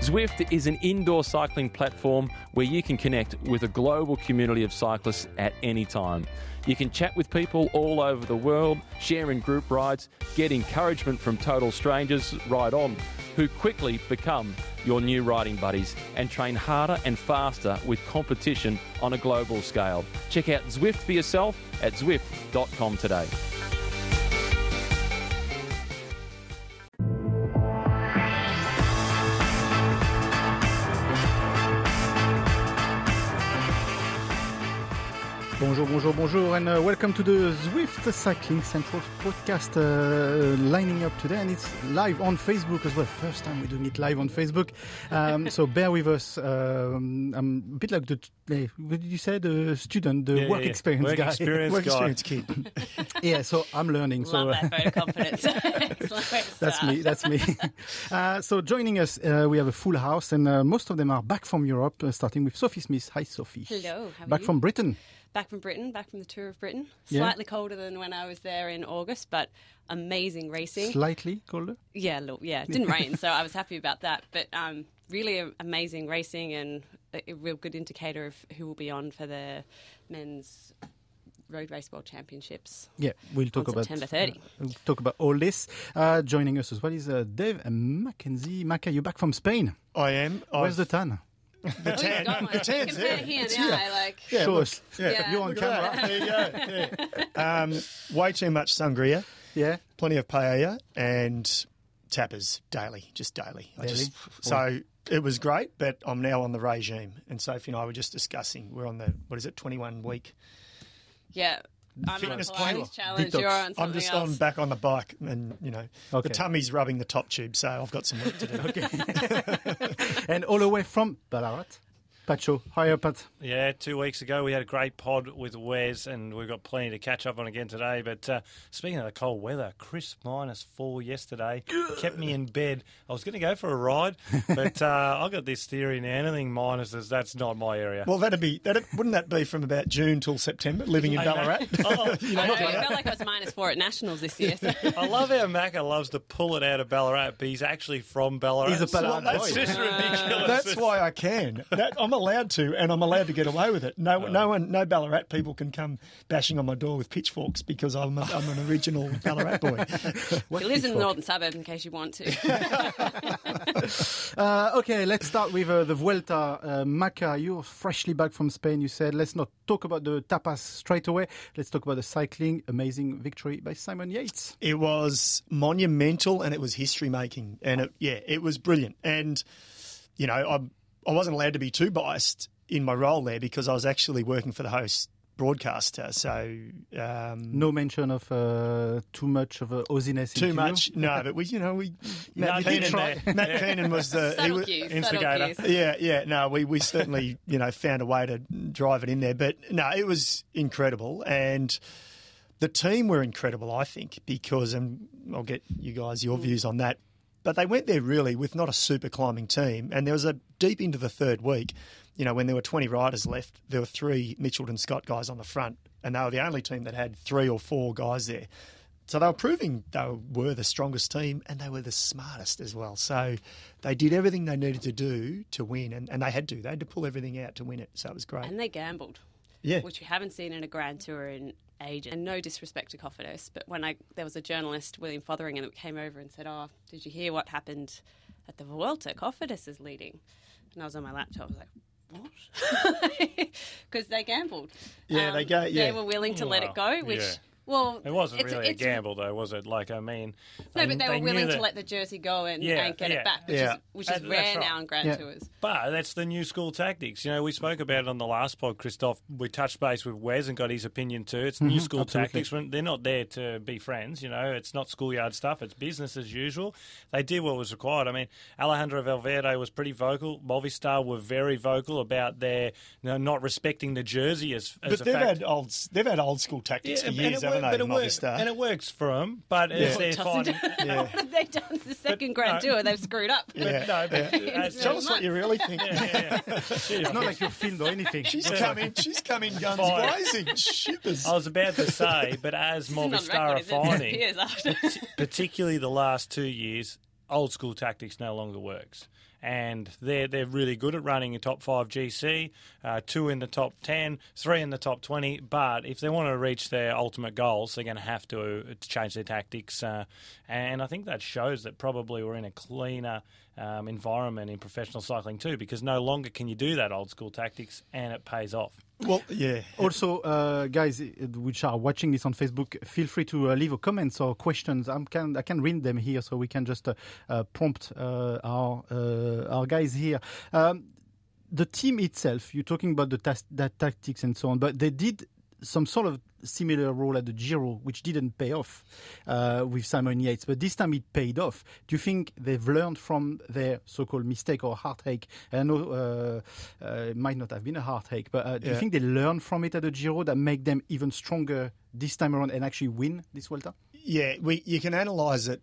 Zwift is an indoor cycling platform where you can connect with a global community of cyclists at any time. You can chat with people all over the world, share in group rides, get encouragement from total strangers ride on, who quickly become your new riding buddies and train harder and faster with competition on a global scale. Check out Zwift for yourself at Zwift.com today. Bonjour, bonjour, bonjour, and uh, welcome to the Zwift Cycling Central podcast uh, lining up today, and it's live on Facebook as well. First time we're doing it live on Facebook, um, so bear with us. Um, I'm a bit like the eh, what did you say? The student, the Yeah, work yeah, yeah. experience Work guy. experience work guy. experience kid. yeah, so I'm learning. so Love uh, that vote of confidence. That's me. That's me. uh, so joining us, uh, we have a full house, and uh, most of them are back from Europe. Uh, starting with Sophie Smith. Hi, Sophie. Hello, how are Back you? from Britain. Back from Britain, back from the tour of Britain. Yeah. Slightly colder than when I was there in August, but amazing racing. Slightly colder. yeah, look, yeah, it didn't rain, so I was happy about that. But um, really amazing racing and a, a real good indicator of who will be on for the men's road race world championships. Yeah, we'll talk On about September 30. uh, we'll talk about all this. Uh, joining us as well is uh, Dave Mackenzie. Macca, you're back from Spain. I am. Where's the I've- tan? The Oh, you've tan? got the tan's Compare there. here It's now, here. like Yeah, Show look. us. Yeah. You're on Look camera. that. There you go. Yeah. Um, way too much sangria, Yeah. plenty of paella, and tapas daily, just daily. I Daily? just, so it was great, but I'm now on the regime. And Sophie and I were just discussing. We're on the what is it, 21 week. yeah. I'm on a Fitness Pilates challenge. Detox. You're on something I'm just else. on back on the bike, and you know Okay. the tummy's rubbing the top tube, so I've got some work to do. And all the way from Ballarat. Pacho. Hi, Pat. Yeah, two weeks ago we had a great pod with Wes, and we've got plenty to catch up on again today. But uh, speaking of the cold weather, crisp minus four yesterday kept me in bed. I was going to go for a ride, but uh, I got this theory now: anything minuses, that's not my area. Well, that'd be that. Wouldn't that be from about June till September, living in I know. Ballarat? Oh, I know, it felt like I was minus four at nationals this year. So. I love how Macca loves to pull it out of Ballarat, but he's actually from Ballarat. He's a Ballarat So That's just ridiculous. That's why I can. That, I'm allowed to, and I'm allowed to get away with it. No, no one, no Ballarat people can come bashing on my door with pitchforks because I'm, a, I'm an original Ballarat boy. What He lives in the northern suburbs, in case you want to. Uh, okay, let's start with uh, the Vuelta. Uh, Macca, you're freshly back from Spain. You said, let's not talk about the tapas straight away. Let's talk about the cycling. Amazing victory by Simon Yates. It was monumental and it was history making, and it, yeah, it was brilliant. And you know, I I wasn't allowed to be too biased in my role there because I was actually working for the host broadcaster. So um, No mention of uh, too much of uh, Aussiness. too into much. you. No, but we, you know, we No, Matt you Keenan, try. Matt Keenan was the he was, cues, instigator. yeah, yeah. No, we, we certainly, you know, found a way to drive it in there. But no, it was incredible. And the team were incredible, I think, because, and I'll get you guys your views on that. But they went there really with not a super climbing team. And there was a deep into the third week, you know, when there were 20 riders left, there were three Mitchelton Scott guys on the front. And they were the only team that had three or four guys there. So they were proving they were the strongest team and they were the smartest as well. So they did everything they needed to do to win, and, and they had to. They had to pull everything out to win it. So it was great. and they gambled, yeah. which we haven't seen in a Grand Tour in ages. And no disrespect to Cofidis, but when I there was a journalist, William Fotheringham, that came over and said, "Oh, did you hear what happened at the Vuelta? Cofidis is leading," and I was on my laptop. I was like. What? Because they gambled. Yeah, they um, ga- yeah. They were willing to let it go, which yeah. Well, It wasn't it's- really it's- a gamble, though, was it? Like, I mean, No, but they, were knew willing to let the jersey go and, Yeah, and get yeah. it back, which Yeah. is which That- is rare right. now in Grand Yeah. Tours. But that's the new school tactics. You know, we spoke about it on the last pod, Christoph. We touched base with Wes and got his opinion too. It's new mm-hmm. school absolutely. tactics. They're not there to be friends, you know, it's not schoolyard stuff. It's business as usual. They did what was required. I mean, Alejandro Valverde was pretty vocal. Movistar were very vocal about their you know, not respecting the jersey as, as but a they've fact. had old they've had old school tactics for and years, it haven't work- but it works, Movistar? and it works for them. But it's their Doesn't finding. it? what have they done? It's the second Grand no. Tour. They've screwed up. Yeah. No, but It's uh, Tell us what you really think. yeah, yeah, yeah. It's not like you're filmed or anything. She's coming. She's coming guns Fine. blazing. Shippers. I was about to say, but as This isn't Movistar are record, is it? finding, particularly the last two years, old school tactics no longer works. And they're, they're really good at running a top five GC, uh, two in the top 10, three in the top 20. But if they want to reach their ultimate goals, they're going to have to uh, change their tactics. Uh, and I think that shows that probably we're in a cleaner um, environment in professional cycling too, because no longer can you do that old school tactics and it pays off. Well, yeah. Also, uh, guys, which are watching this on Facebook, feel free to uh, leave a comments or questions. I can I can read them here, so we can just uh, uh, prompt uh, our uh, our guys here. Um, the team itself, you're talking about the tas- that tactics and so on, but they did some sort of similar role at the Giro, which didn't pay off uh, with Simon Yates, but this time it paid off. Do you think they've learned from their so-called mistake or heartache? I know uh, uh, it might not have been a heartache, but uh, do you think they learned from it at the Giro that make them even stronger this time around and actually win this Vuelta? Yeah, we you can analyse it,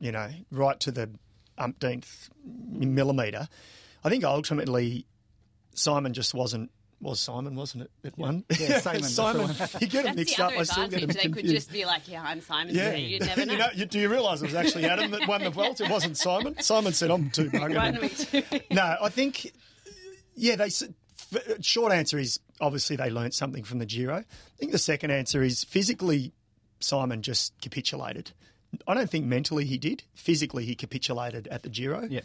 you know, right to the umpteenth millimetre. I think ultimately Simon just wasn't was Simon, wasn't it? That one. Yeah, Simon, Simon. you get That's him mixed the up. I still get him advantage. They could just be like, yeah, I'm Simon. yeah, Yeah. You'd never know. you know, you, do you realise it was actually Adam that won the Vuelta? It wasn't Simon. Simon said, "I'm too buggered." One too. no, I think, yeah, they. Short answer is obviously they learnt something from the Giro. I think the second answer is physically, Simon just capitulated. I don't think mentally he did. Physically, he capitulated at the Giro. Yeah.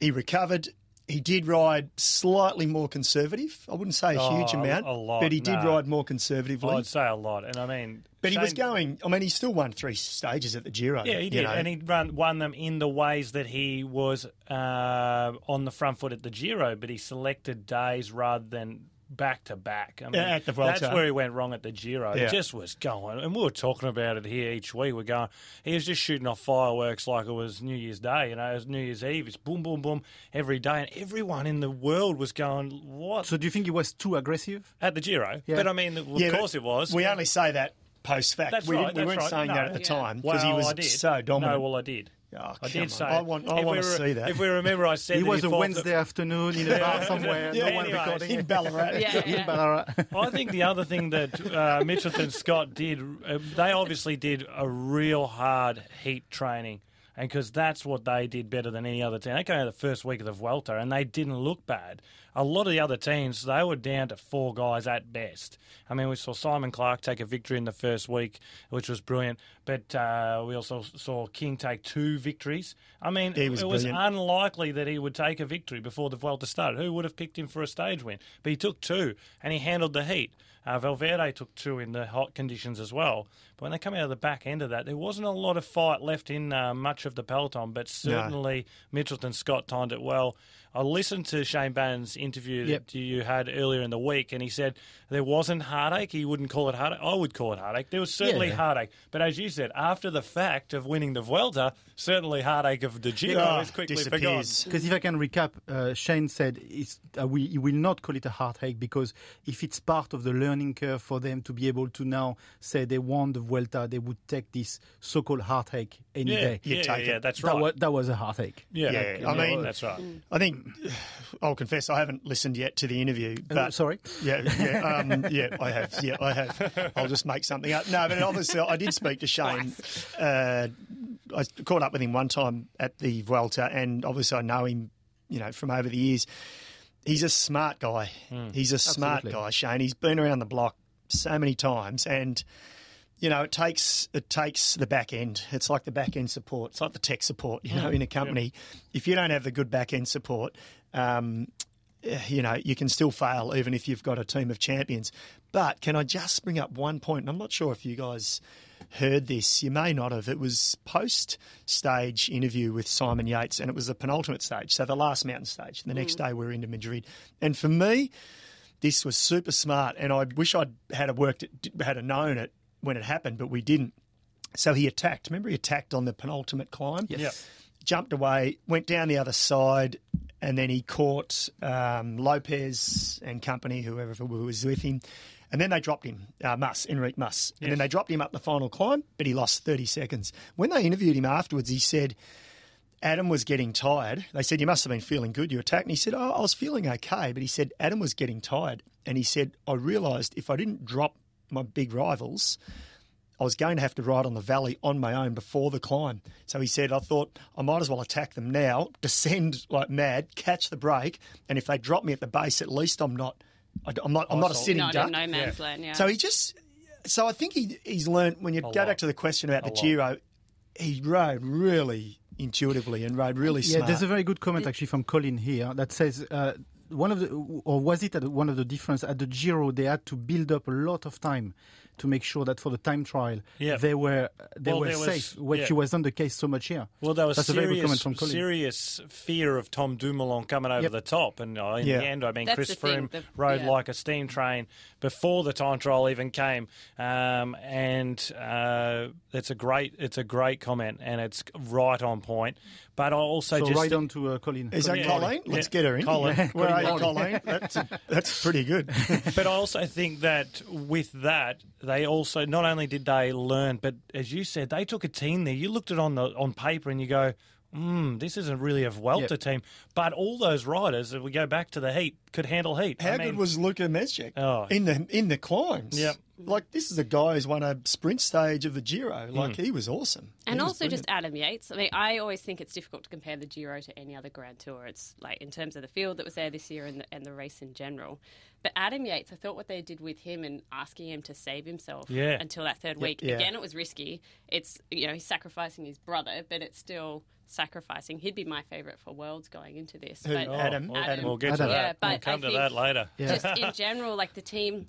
He recovered. He did ride slightly more conservative. I wouldn't say a Oh, huge amount, a lot, but he did no. ride more conservatively. I'd say a lot. And I mean, but he was going. I mean, he still won three stages at the Giro. Yeah, he you did, know. and he run, won them in the ways that he was uh, on the front foot at the Giro, but he selected days rather than back to back. I mean, Yeah, at the Vuelta. that's where he went wrong at the Giro. Yeah. It just was going, and we were talking about it here each week. We're going, he was just shooting off fireworks like it was New Year's Day. You know, it was New Year's Eve. It's boom, boom, boom every day, and everyone in the world was going, "What?" So do you think he was too aggressive? at the Giro, Yeah. but I mean, of Yeah, course it was. We only say that post fact. That's we, right. we that's weren't right. saying No. that at the Yeah. time because he was so dominant. No, well, I did. Oh, I come did say. I want, I want to re- see that. If we remember, I said It was a fought Wednesday afternoon in a bar somewhere, Yeah, no one recording. in Ballarat. Yeah, in yeah. Ballarat. I think the other thing that uh, Mitchelton Scott did, uh, they obviously did a real hard heat training. And because that's what they did better than any other team. They came out the first week of the Vuelta and they didn't look bad. A lot of the other teams, they were down to four guys at best. I mean, we saw Simon Clarke take a victory in the first week, which was brilliant. But uh, we also saw King take two victories. I mean, was it was brilliant. unlikely that he would take a victory before the Vuelta started. Who would have picked him for a stage win? But he took two, and he handled the heat. Uh, Valverde took two in the hot conditions as well. But when they come out of the back end of that, there wasn't a lot of fight left in uh, much of the peloton. But certainly Mitchelton Scott timed it well. I listened to Shayne Bannan's interview Yep. that you had earlier in the week, and he said there wasn't heartache. He wouldn't call it heartache. I would call it heartache. There was certainly Yeah. heartache. But as you said, after the fact of winning the Vuelta, certainly heartache of the Giro is quickly disappears. forgotten. Because if I can recap, uh, Shayne said it's, uh, we, he will not call it a heartache because if it's part of the learning curve for them to be able to now say they won the Vuelta, they would take this so-called heartache any Yeah, day. yeah, take yeah, it. that's That, right. was, that was a heartache. Yeah, Yeah, I mean- that's right. I think I'll confess I haven't listened yet to the interview. Uh, But sorry. Yeah, yeah, um, yeah, I have. Yeah, I have. I'll just make something up. No, but obviously, I did speak to Shayne. Uh, I caught up with him one time at the Vuelta, and obviously, I know him, you know, from over the years. He's a smart guy. He's a smart Absolutely. guy, Shayne. He's been around the block so many times, and you know, it takes it takes the back end. It's like the back end support. It's like the tech support, you know, in a company. If you don't have the good back end support, um, eh, you know, you can still fail even if you've got a team of champions. But can I just bring up one point? And I'm not sure if you guys heard this. You may not have. It was post stage interview with Simon Yates, and it was the penultimate stage, so the last mountain stage. The next day we are into Madrid, and for me, this was super smart. And I wish I'd had a worked it, had a known it when it happened, but we didn't. So he attacked. Remember, he attacked on the penultimate climb. Yes. Yeah. Jumped away, went down the other side, and then he caught um, Lopez and company, whoever was with him. And then they dropped him, uh, Mas, Enrique Mas. And then they dropped him up the final climb, but he lost 30 seconds. When they interviewed him afterwards, he said, Adam was getting tired. They said, You must have been feeling good. You attacked. And he said, Oh, I was feeling okay. But he said, Adam was getting tired. And he said, I realised if I didn't drop my big rivals, I was going to have to ride on the valley on my own before the climb. So he said, I thought I might as well attack them now, descend like mad, catch the break, and if they drop me at the base, at least I'm not. I- I'm not. I'm not a sitting Not duck. no man's land. Yeah. So he just. So I think he he's learned when you go lot. back to the question about the lot. Giro, he rode really intuitively and rode really smart. Yeah, there's a very good comment actually from Colin here that says uh, one of the, or was it at one of the difference at the Giro they had to build up a lot of time to make sure that for the time trial Yeah. they were they Well, were there was- safe, which yeah. was not the case so much here. Well, there was That's a very good serious, comment from Colin. serious fear of Tom Dumoulin coming over Yep. the top, and uh, in Yeah. the end, I mean, That's Chris the thing, Froome the- rode yeah. like a steam train before the time trial even came, um, and uh, it's a great, it's a great comment, and it's right on point. But I also So just right think- on to uh, Colin. Is that Yeah. Colleen? Let's Yeah. get her in. Colleen. Where are you, Colleen. Colleen? That's, that's pretty good. but I also think that with that, they also not only did they learn, but as you said, they took a team there. You looked at it on the on paper and you go, mm, "This isn't really a Vuelta Yep. team." But all those riders, if we go back to the heat, could handle heat. How I mean, good was Luka Mezgec Oh. in the in the climbs? Yep. Like this is a guy who's won a sprint stage of the Giro. Like he was awesome. And He was also just. Adam Yates. I mean, I always think it's difficult to compare the Giro to any other Grand Tour. It's like in terms of the field that was there this year and the, and the race in general. But Adam Yates, I thought what they did with him and asking him to save himself Yeah. until that third week. yeah. Again, it was risky. It's you know he's sacrificing his brother, but it's still sacrificing. He'd be my favourite for Worlds going into this. Who, but oh, Adam? Adam. We'll get Adam. to that. Yeah, but we'll come to that later. just in general, like the team.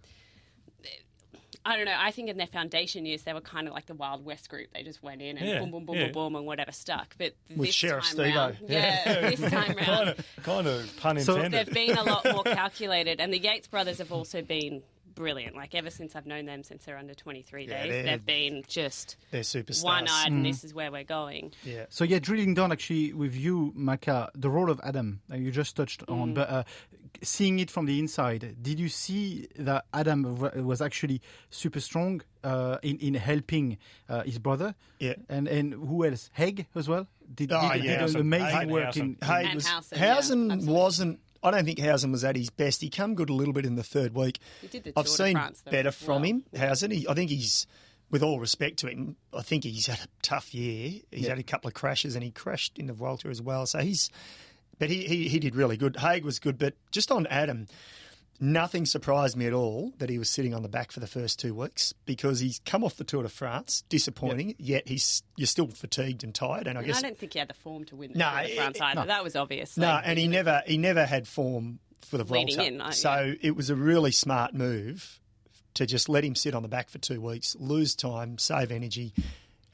I don't know. I think in their foundation years, they were kind of like the Wild West group. They just went in and Yeah, boom, boom, boom, yeah. boom, boom, and whatever stuck. But With this Sheriff time Steve-O. round, yeah, this time kind round, of, kind of pun intended. So- intended. they've been a lot more calculated. And the Yates brothers have also been brilliant. Like ever since I've known them since they're under 23 Yeah, days, they're- they've been just They're superstars. one-eyed, and this is where we're going. Yeah. So yeah, drilling down actually with you, Macca, the role of Adam uh, you just touched on, but uh, seeing it from the inside, did you see that Adam was actually super strong uh, in in helping uh, his brother? Yeah. and and who else? Haig as well. Did, Oh, did, yeah. did an amazing Hayden work in. Howson. in- Hey, And was, Howson, yeah, wasn't. I don't think Howson was at his best. He come good a little bit in the third week. He did the I've seen France, though, better from well. him. Howson, he, I think he's, with all respect to him, I think he's had a tough year. He's had a couple of crashes and he crashed in the Vuelta as well. So he's, but he, he, he did really good. Haig was good, but just on Adam, nothing surprised me at all that he was sitting on the back for the first two weeks because he's come off the Tour de France, disappointing. Yet he's you're still fatigued and tired, and I And guess I don't think he had the form to win the No, Tour de France it- either. That was obvious. no, and he never he never had form for the Vuelta. in, so it was a really smart move to just let him sit on the back for two weeks, lose time, save energy,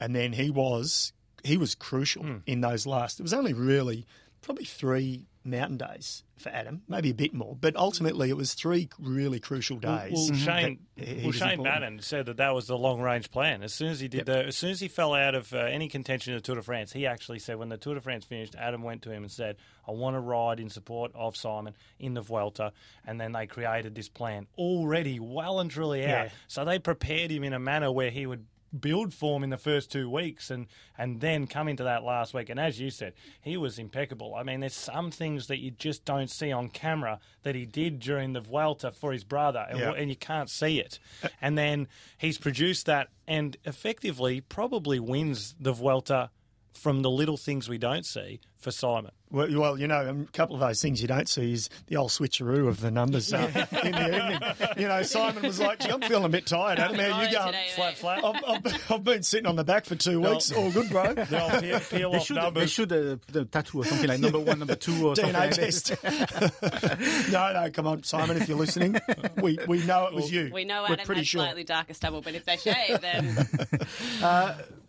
and then he was he was crucial Hmm. in those last. It was only really probably three mountain days for Adam, maybe a bit more, but ultimately it was three really crucial days. Well, Shayne, well, Shayne. Bannan said that that was the long range plan. As soon as he did the, as soon as he fell out of uh, any contention in the Tour de France, he actually said when the Tour de France finished, Adam went to him and said, "I want to ride in support of Simon in the Vuelta," and then they created this plan already well and truly out. Yeah. So they prepared him in a manner where he would build form in the first two weeks and and then come into that last week. And as you said he was impeccable. I mean there's some things that you just don't see on camera that he did during the Vuelta for his brother and, Yeah. and you can't see it. And then he's produced that and effectively probably wins the Vuelta from the little things we don't see for Simon Well, well, you know, a couple of those things you don't see is the old switcheroo of the numbers uh, in the evening. You know, Simon was like, "Gee, I'm feeling a bit tired. Adam, how you Tired going? today, flat flat I've, I've, I've been sitting on the back for two weeks. All good, bro. the old peel, peel They off should, they numbers should uh, put a tattoo or something like number one, number two, or something. DNA like that. test. no, no, come on, Simon, if you're listening, we, we know it was you. We know We're Adam pretty has sure. slightly darker stubble, but if they shave, then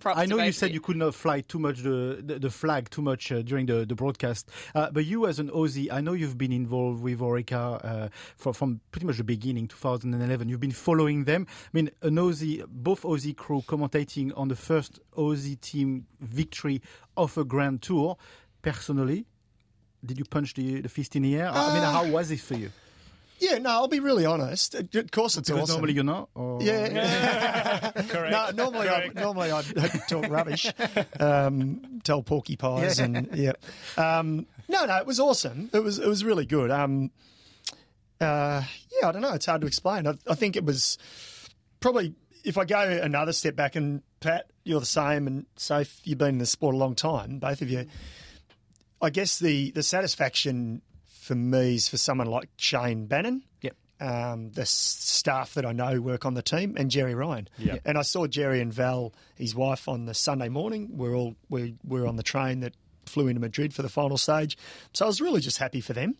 props I know you said you could not fly too much the the, the flag too much uh, during the, the broadcast, uh, but you as an Aussie, I know you've been involved with Orica uh, from from pretty much the beginning, 2011. You've been following them. I mean, an Aussie, both Aussie crew commentating on the first Aussie team victory of a Grand Tour. Personally, did you punch the the fist in the air? I mean, how was it for you? Yeah, no, I'll be really honest. Of course, it's Because awesome. normally you're not. Or... Yeah. correct No, normally I normally I talk rubbish, um, tell porcupines, and yeah. Um, no, no, it was awesome. It was it was really good. Um, uh, yeah, I don't know. It's hard to explain. I, I think it was probably if I go another step back, and Pat, you're the same, and Safe, you've been in the sport a long time, both of you. I guess the the satisfaction for me is for someone like Shayne Bannan. Yep. Um, the staff that I know work on the team and Gerry Ryan. Yep. And I saw Gerry and Val, his wife, on the Sunday morning. We're all we we're on the train that flew into Madrid for the final stage. So I was really just happy for them.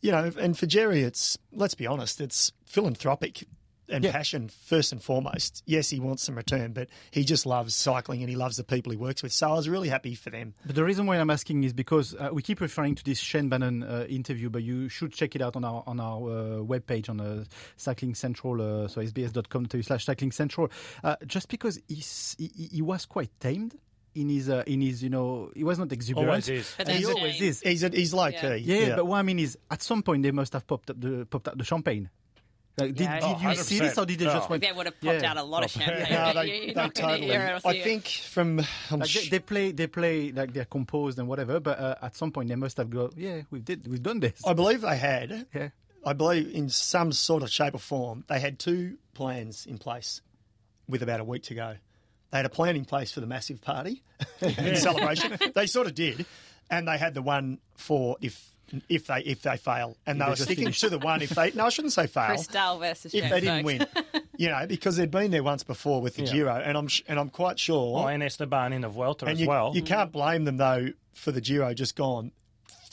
You know, and for Gerry, it's let's be honest, it's philanthropic and Yeah. passion first and foremost. Yes, he wants some return, but he just loves cycling and he loves the people he works with. So I was really happy for them. But the reason why I'm asking is because uh, we keep referring to this Shayne Bannan uh, interview, but you should check it out on our on our uh, webpage on uh, Cycling Central, uh, so sbs.com slash Cycling Central. Uh, just because he's, he, he- he was quite tamed in his uh, in his you know he was not exuberant. Always is. But he always is. He's a, he's low Yeah. key. Yeah, but what I mean is, at some point they must have popped up the popped up the champagne. Like, did, Yeah. did Oh, you see 100%. this, or did they just Oh. went? They would have popped Yeah. out a lot of champagne. No, they, you- you're they not totally. hear it or I see it. think from I'm Like, they, they play, they play like they're composed and whatever. But uh, at some point, they must have go. Yeah, we did, we've done this. I believe they had. yeah, I believe in some sort of shape or form, they had two plans in place with about a week to go. They had a plan in place for the massive party and celebration. They sort of did, and they had the one for if if they if they fail, and they they were sticking to the one if they. No, I shouldn't say fail. Chris Dahl versus if James they didn't Stokes. win, you know, because they'd been there once before with the Yeah. Giro, and I'm sh- and I'm quite sure. Oh, and Esteban in the Vuelta and as you, well. you can't blame them though for the Giro just gone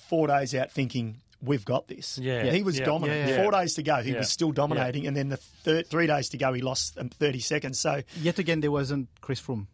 four days out thinking we've got this. Yeah. he was Yeah. dominant. Yeah, yeah. Four days to go, he Yeah. was still dominating, and then the thir- three days to go, he lost um, thirty seconds. So yet again, there wasn't Chris Froome.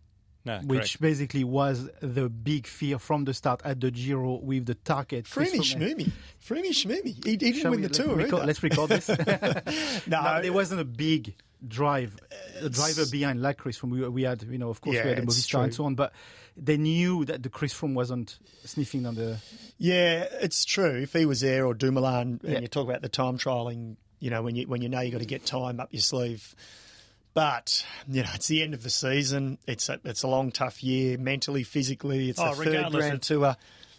No, which correct. basically was the big fear from the start at the Giro with the target. Chris Freemy Froome. Schmoomy, he, he didn't Shall win we- the let- tour record- either. Let's record this. no, no, there wasn't a big drive, a driver behind like Chris Froome. We, we had, you know, of course, Yeah, we had the it's Movistar and so on, but they knew that the Chris Froome wasn't sniffing on the. Yeah, it's true. If he was there or Dumoulin, and Yeah. you talk about the time trialing, you know, when you when you know you got to get time up your sleeve. But you know, it's the end of the season. It's a it's a long, tough year, mentally, physically. It's Oh, the third regardless, Grand Tour.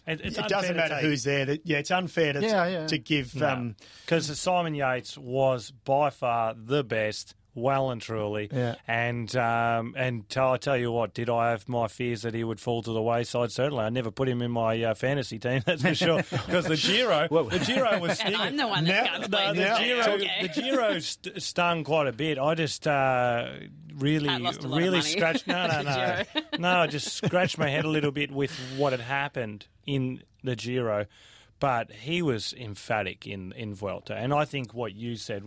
It, it's it doesn't matter who's there. That, yeah, it's unfair to Yeah, yeah. to give. Um, because Simon Yates was by far the best, well and truly. Yeah. And um, and tell, I tell you what, did I have my fears that he would fall to the wayside? Certainly, I never put him in my uh, fantasy team. That's for sure. Because the Giro, the Giro was stinging. I'm the one that's Now- going to No, play the Giro. Okay. the Giro st- stung quite a bit. I just uh, really, Pat lost a lot of really scratched. No, no, no, no. I just scratched my head a little bit with what had happened in the Giro. But he was emphatic in in Vuelta, and I think what you said,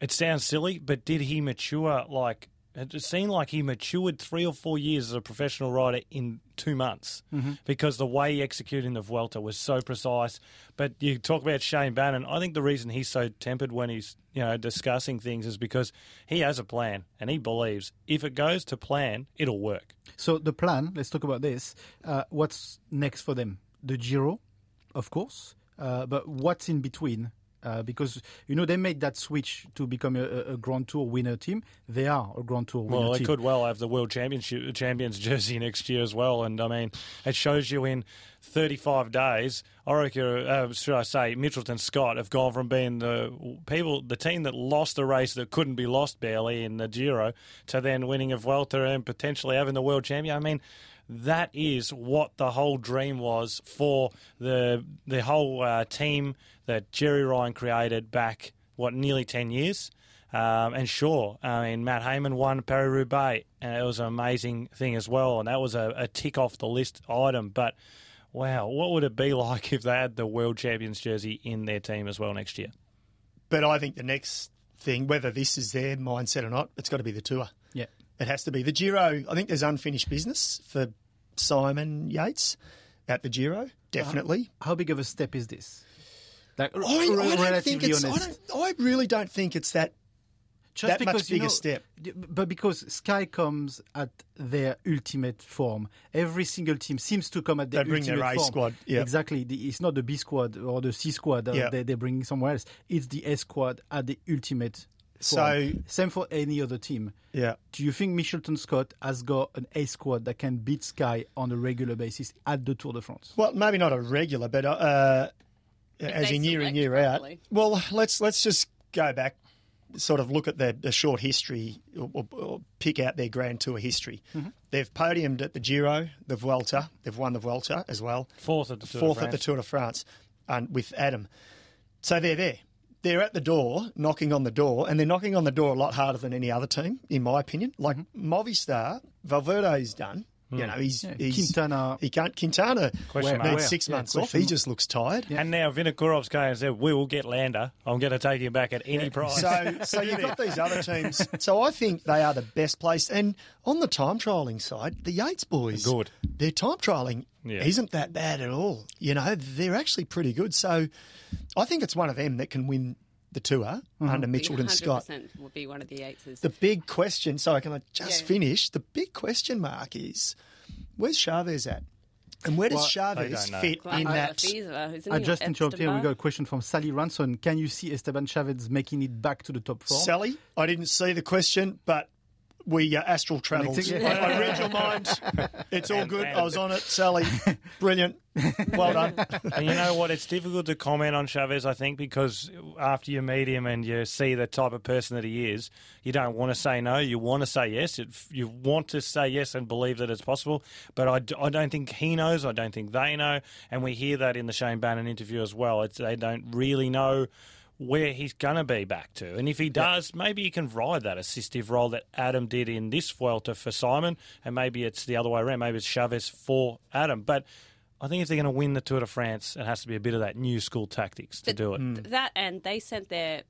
it sounds silly, but did he mature like? It seemed like he matured three or four years as a professional rider in two months because the way he executed in the Vuelta was so precise. But you talk about Shayne Bannan. I think the reason he's so tempered when he's you know discussing things is because he has a plan and he believes if it goes to plan, it'll work. So the plan. Let's talk about this. Uh, what's next for them? The Giro, of course, uh, but what's in between? Uh, because you know they made that switch to become a, a- Grand Tour winner team. They are a Grand Tour winner Well, they team. could well have the world championship champions jersey next year as well, and I mean, it shows you in 35 days. I reckon, uh, should I say, Mitchelton Scott have gone from being the people, the team that lost the race that couldn't be lost barely in the Giro, to then winning a Vuelta and potentially having the world champion. I mean. That is what the whole dream was for the the whole uh, team that Gerry Ryan created back what nearly ten years. Um, and sure, I mean, Matt Hayman won Paris Roubaix, and it was an amazing thing as well. And that was a, a tick off the list item. But wow, what would it be like if they had the world champions jersey in their team as well next year? but I think the next thing, whether this is their mindset or not, it's got to be the tour. Yeah. It has to be the Giro. I think there's unfinished business for Simon Yates at the Giro. Definitely. How big of a step is this? Like, I, I don't think it's. I, don't, I really don't think it's that. Just that much because, you bigger know, step. But because Sky comes at their ultimate form, every single team seems to come at their They bring their ultimate A form. squad. Exactly. The, it's not the B squad or the C squad uh, they, they're bringing somewhere else. It's the A squad at the ultimate So- form. Same for any other team. Yeah. Do you think Mitchelton Scott has got an A squad that can beat Sky on a regular basis at the Tour de France? Well, maybe not a regular, but uh, as in year in select year out. Well, let's let's just go back sort of look at their, the short history or, or, or pick out their Grand Tour history. They've podiumed at the Giro, the Vuelta. They've won the Vuelta as well. Fourth at the Tour de Fourth at the France. Tour de France and with Adam. So they're there. They're at the door, knocking on the door, and they're knocking on the door a lot harder than any other team, in my opinion. Like mm-hmm. Movistar, Valverde's done. Mm. You know, he's, he's Quintana- He can't Quintana Question needs six Yeah, months off. question He just looks tired. And now Vinokurov's came and said, "We will get Landa. I'm going to take him back at any price." So, so you've got these other teams. So I think they are the best place. And on the time trialing side, the Yates boys, Good. Their time trialing Yeah. isn't that bad at all. You know, they're actually pretty good. So I think it's one of them that can win the tour mm-hmm. under Mitchell and Scott. will be one of the Yates. The big question. Sorry, can I just Yeah. finish? The big question mark is where's Chaves at? And where does Well, Chaves don't know. fit in that? I just interrupted here. We got a question from Sally Ranson. Can you see Esteban Chaves making it back to the top four? Sally, I didn't see the question, but we uh, astral travelled. I, yeah. I read your mind. It's all good. I was on it. Sally, brilliant. Well done. and you know what? It's difficult to comment on Chaves, I think, because after you meet him and you see the type of person that he is, you don't want to say no. You want to say yes. It, you want to say yes and believe that it's possible. But I don't think he knows. I don't think they know. And we hear that in the Shayne Bannan interview as well. It's, they don't really know where he's going to be back to. And if he does, maybe he can ride that assistive role that Adam did in this Vuelta for Simon, and maybe it's the other way around. Maybe it's Chaves for Adam. But I think if they're going to win the Tour de France, it has to be a bit of that new school tactics to do it. Mm. That and they sent their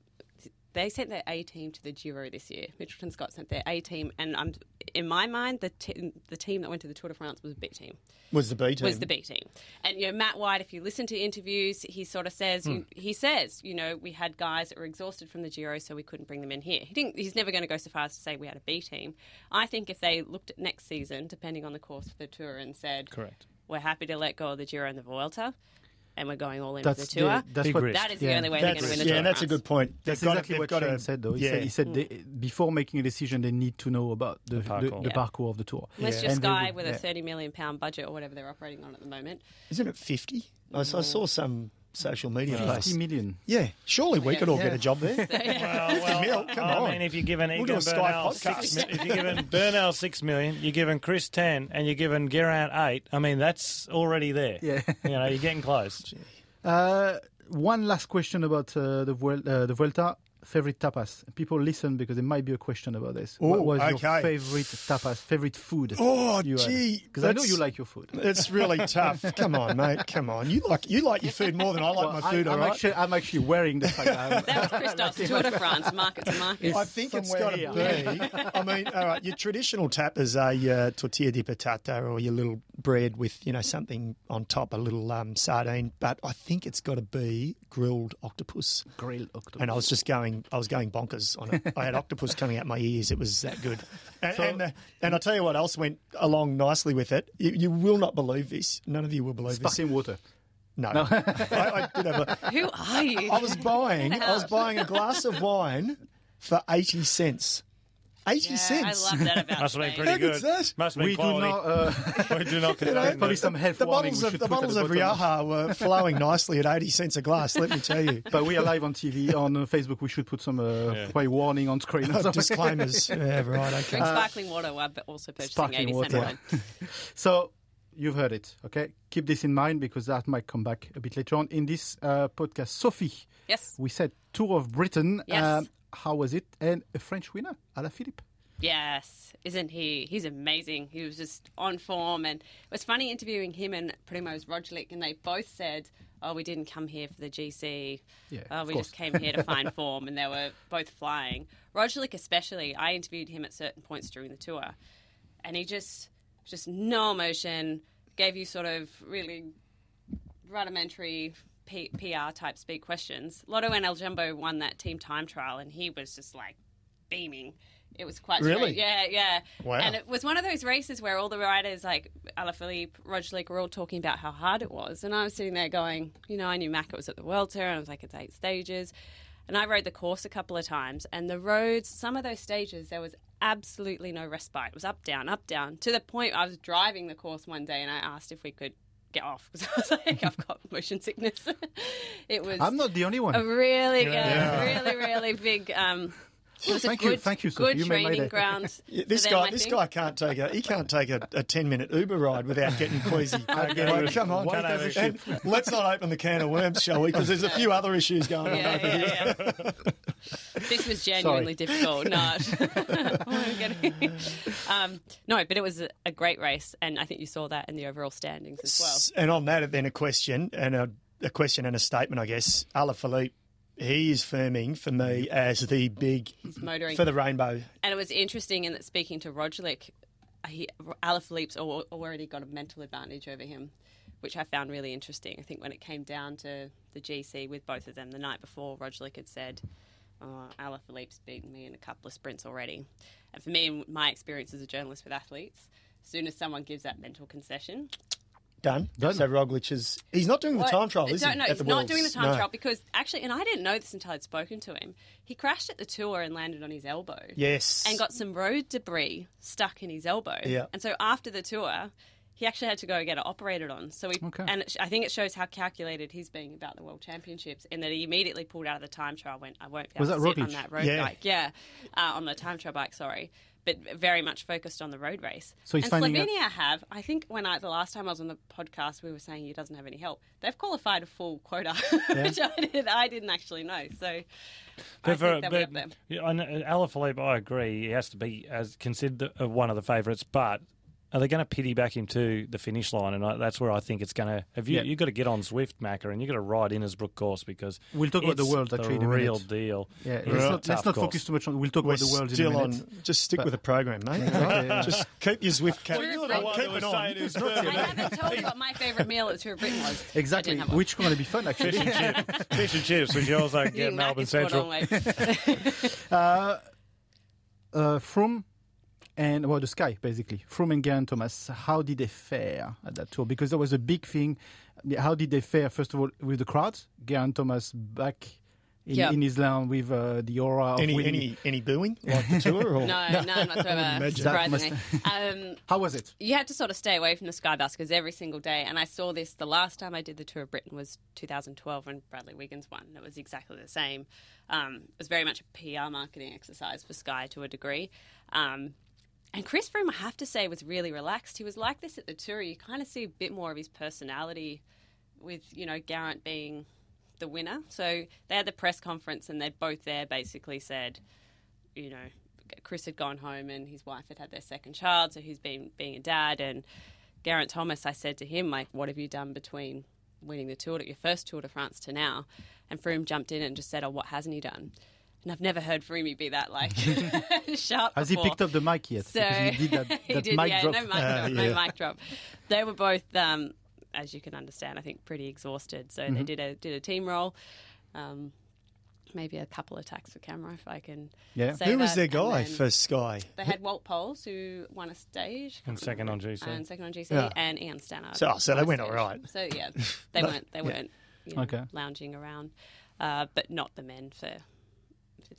they sent their A team to the Giro this year. Mitchelton Scott sent their A team, and I'm in my mind the te- the team that went to the Tour de France was a B team. Was the B team? was the B team. And you know, Matt White, if you listen to interviews, he sort of says you, hmm. he says, you know, we had guys that were exhausted from the Giro, so we couldn't bring them in here. He didn't. He's never going to go so far as to say we had a B team. I think if they looked at next season, depending on the course of the tour, and said, Correct. we're happy to let go of the Giro and the Vuelta, and we're going all in That's with the tour. that's what. risk. that is the yeah. only way they're going to win That's, the Tour yeah, that's a good point. That's They've exactly they've what got Shayne said, though. He yeah. said, he said they, before making a decision, they need to know about the, the, parcours. the Yeah. parcours of the tour. Unless you're Sky with yeah. a thirty million pound budget or whatever they're operating on at the moment. Isn't it 50? I mm. saw some social media 50 posts. million. Yeah, surely we could all get a job there. Well, 50 mil, come I on. mean, if you're giving We'll Egan do a Sky Bernal podcast. six, mi- if you're giving Bernal six million, you're giving Chris ten, and you're giving Geraint eight. I mean, that's already there. Yeah. you know, you're getting close. Uh, one last question about uh, the, Vuel- uh, the Vuelta. Favorite tapas. People listen because there might be a question about this. what Ooh, was your favorite tapas? Favorite food? Oh, you gee, Because I know you like your food. It's really tough. Come on, mate. Come on. You like you like your food more than I like Well, my food. I, all am right. actually, I'm actually wearing the fact that I'm, That was Christoph's Tour de France, market to market. I think it's got to be. I mean, all right, your traditional tap is a uh, tortilla de patata or your little bread with you know something on top, a little um, sardine. But I think it's got to be grilled octopus. grilled octopus. And I was just going, I was going bonkers on it. I had octopus coming out my ears. It was that good. And and, uh, and I'll tell you what else went along nicely with it. You, you will not believe this. None of you will believe this. Sparkling water. No, I, I did have a, Who are you? I was buying. I was buying a glass of wine for eighty cents. Eighty Yeah, cents. I love that about Must have been Spain. pretty How good's good. that? Must have been We do not. Uh, we do not You know, condone probably some health the bottles of should the bottles of bottom. Rioja were flowing nicely at eighty cents a glass. Let me tell you. But we are live on TV on uh, Facebook. We should put some uh, Yeah. probably warning on screen. or something. Disclaimers. Yeah, right. Okay. Drink sparkling water while also purchasing sparkling 80 cent water. wine. So you've heard it, okay? Keep this in mind because that might come back a bit later on in this uh, podcast. Sophie, Yes. we said tour of Britain. Um, Yes. How was it? And a French winner, Alaphilippe. Yes, isn't he? He's amazing. He was just on form, and it was funny interviewing him and Primoz Roglic, and they both said, "Oh, we didn't come here for the GC. Yeah, oh, we course. just came here to find form." And they were both flying. Roglic, especially, I interviewed him at certain points during the tour, and he just, just no emotion, gave you sort of really rudimentary P- PR type speak questions. Lotto and El Jumbo won that team time trial, and he was just like beaming. It was quite Really? straight. Yeah, yeah. Wow. And it was one of those races where all the riders, like Alaphilippe, Roglic, were all talking about how hard it was, and I was sitting there going, you know, I knew Macca was at the Vuelta, and I was like, it's eight stages. And I rode the course a couple of times, and the roads, some of those stages, there was absolutely no respite. It was up, down, up, down, to the point I was driving the course one day, and I asked if we could get off because I was like, I've got motion sickness. it was I'm not the only one. a really, yeah, Yeah. really, really big um, It was Thank a you, thank you, Sophie. good You training day. ground. Yeah, this guy, I this think. guy can't take a he can't take a, a ten minute Uber ride without getting queasy. get Like, it. come on, Can't have And let's not open the can of worms, shall we? Because there's a few other issues going on Yeah, over here. yeah, yeah. this was genuinely difficult. Not. Um, no, but it was a, a great race, and I think you saw that in the overall standings as well. And on that, then a question and a, a question and a statement, I guess. Alaphilippe, he is firming for me as the big He's motoring. for the rainbow. And it was interesting in that speaking to Roglic, he, Alaphilippe's al- already got a mental advantage over him, which I found really interesting. I think when it came down to the GC with both of them the night before, Roglic had said, oh, Alaphilippe's beaten me in a couple of sprints already. And for me, in my experience as a journalist with athletes, as soon as someone gives that mental concession, Done. Done. So Roglic is he's not doing the What? time trial, is don't he? know. at He's the not doing the time No. trial because actually, and I didn't know this until I'd spoken to him. He crashed at the tour and landed on his elbow. Yes. and got some road debris stuck in his elbow. Yeah. And so after the tour, he actually had to go get it operated on. So he, Okay. and it, sh- I think it shows how calculated he's being about the World Championships, in that he immediately pulled out of the time trial. Went, I won't be able Was to that sit on that road Yeah. bike. Yeah, uh, on the time trial bike. Sorry. But very much focused on the road race. So he's and Slovenia out- have. I think when I the last time I was on the podcast, we were saying he doesn't have any help. They've qualified a full quota, which I, did, I didn't actually know. So I But for, think they'll be but, up there. yeah, I know- Alaphilippe, I agree. He has to be as considered uh, one of the favourites, but. Are they going to pity back him to the finish line? And I, that's where I think it's going to. Have you? Yeah. You've got to get on Zwift, Macca, and you've got to ride Innsbruck course because We'll talk about the it's world, actually, in a The real minute. deal. Yeah, let's not, let's not focus too much on. We'll talk We're about the world still in a on. Just stick But- with the program, mate. Okay, yeah. Just keep your Zwift. cap. You're the one keep it on. saying it was I haven't told you what my favourite meal at the Tour of Britain was. Exactly, didn't one. which going to be fun actually. Fish and chips, fish and chips, which you also You get Mac Melbourne Central. on, mate. uh, uh, Froome and well, the Sky basically. Froome and Geraint Thomas. How did they fare at that tour? Because that was a big thing. How did they fare? First of all, with the crowds. Geraint Thomas back in, Yeah. in his land with uh, the aura of Any winning. any any booing like the tour? Or? No, none whatsoever. imagine. That Surprisingly, um, How was it? you had to sort of stay away from the sky buskers every single day. And I saw this the last time I did the tour of Britain was 2012 when Bradley Wiggins won. It was exactly the same. Um, it was very much a PR marketing exercise for Sky to a degree. Um, and Chris Froome, I have to say, was really relaxed. He was like this at the tour. You kind of see a bit more of his personality with, you know, Garrett being the winner. So they had the press conference and they're both there basically said, you know, Chris had gone home and his wife had had their second child, so he's been being a dad. And Geraint Thomas, I said to him, like, what have you done between winning the Tour, your first Tour de France to now? And Froome jumped in and just said, oh, what hasn't he done? And I've never heard Froome be that like sharp. Has he picked up the mic yet? So he did that, he did, mic yeah, drop. no mic Uh, drop, yeah. no mic drop. They were both, um, as you can understand, I think pretty exhausted. So Mm-hmm. they did a did a team roll. Um, maybe a couple of attacks for camera, if I can. Yeah. say Who was that. their guy for Sky? They had Wout Poels, who won a stage, And second on GC. and second on GC, Yeah. and Ian Stannard. So- oh, so they went all stage. right. So yeah, they weren't they weren't you know, Okay. lounging around, uh, but not the men for,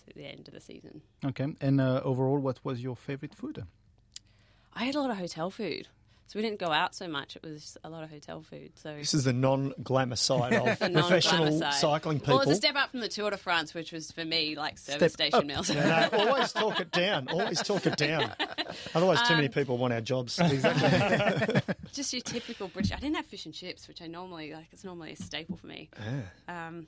for the end of the season. Okay. And uh, overall, what was your favorite food? I had a lot of hotel food. So we didn't go out so much. It was a lot of hotel food. So This is the non-glamour side of the non-glamour professional side. cycling people. Well, it's a step up from the Tour de France, which was for me like service Step station up. meals. No, no, always talk it down. Always talk it down. Otherwise, too Um, many people want our jobs. Just your typical British. I didn't have fish and chips, which I normally like. It's normally a staple for me. Um,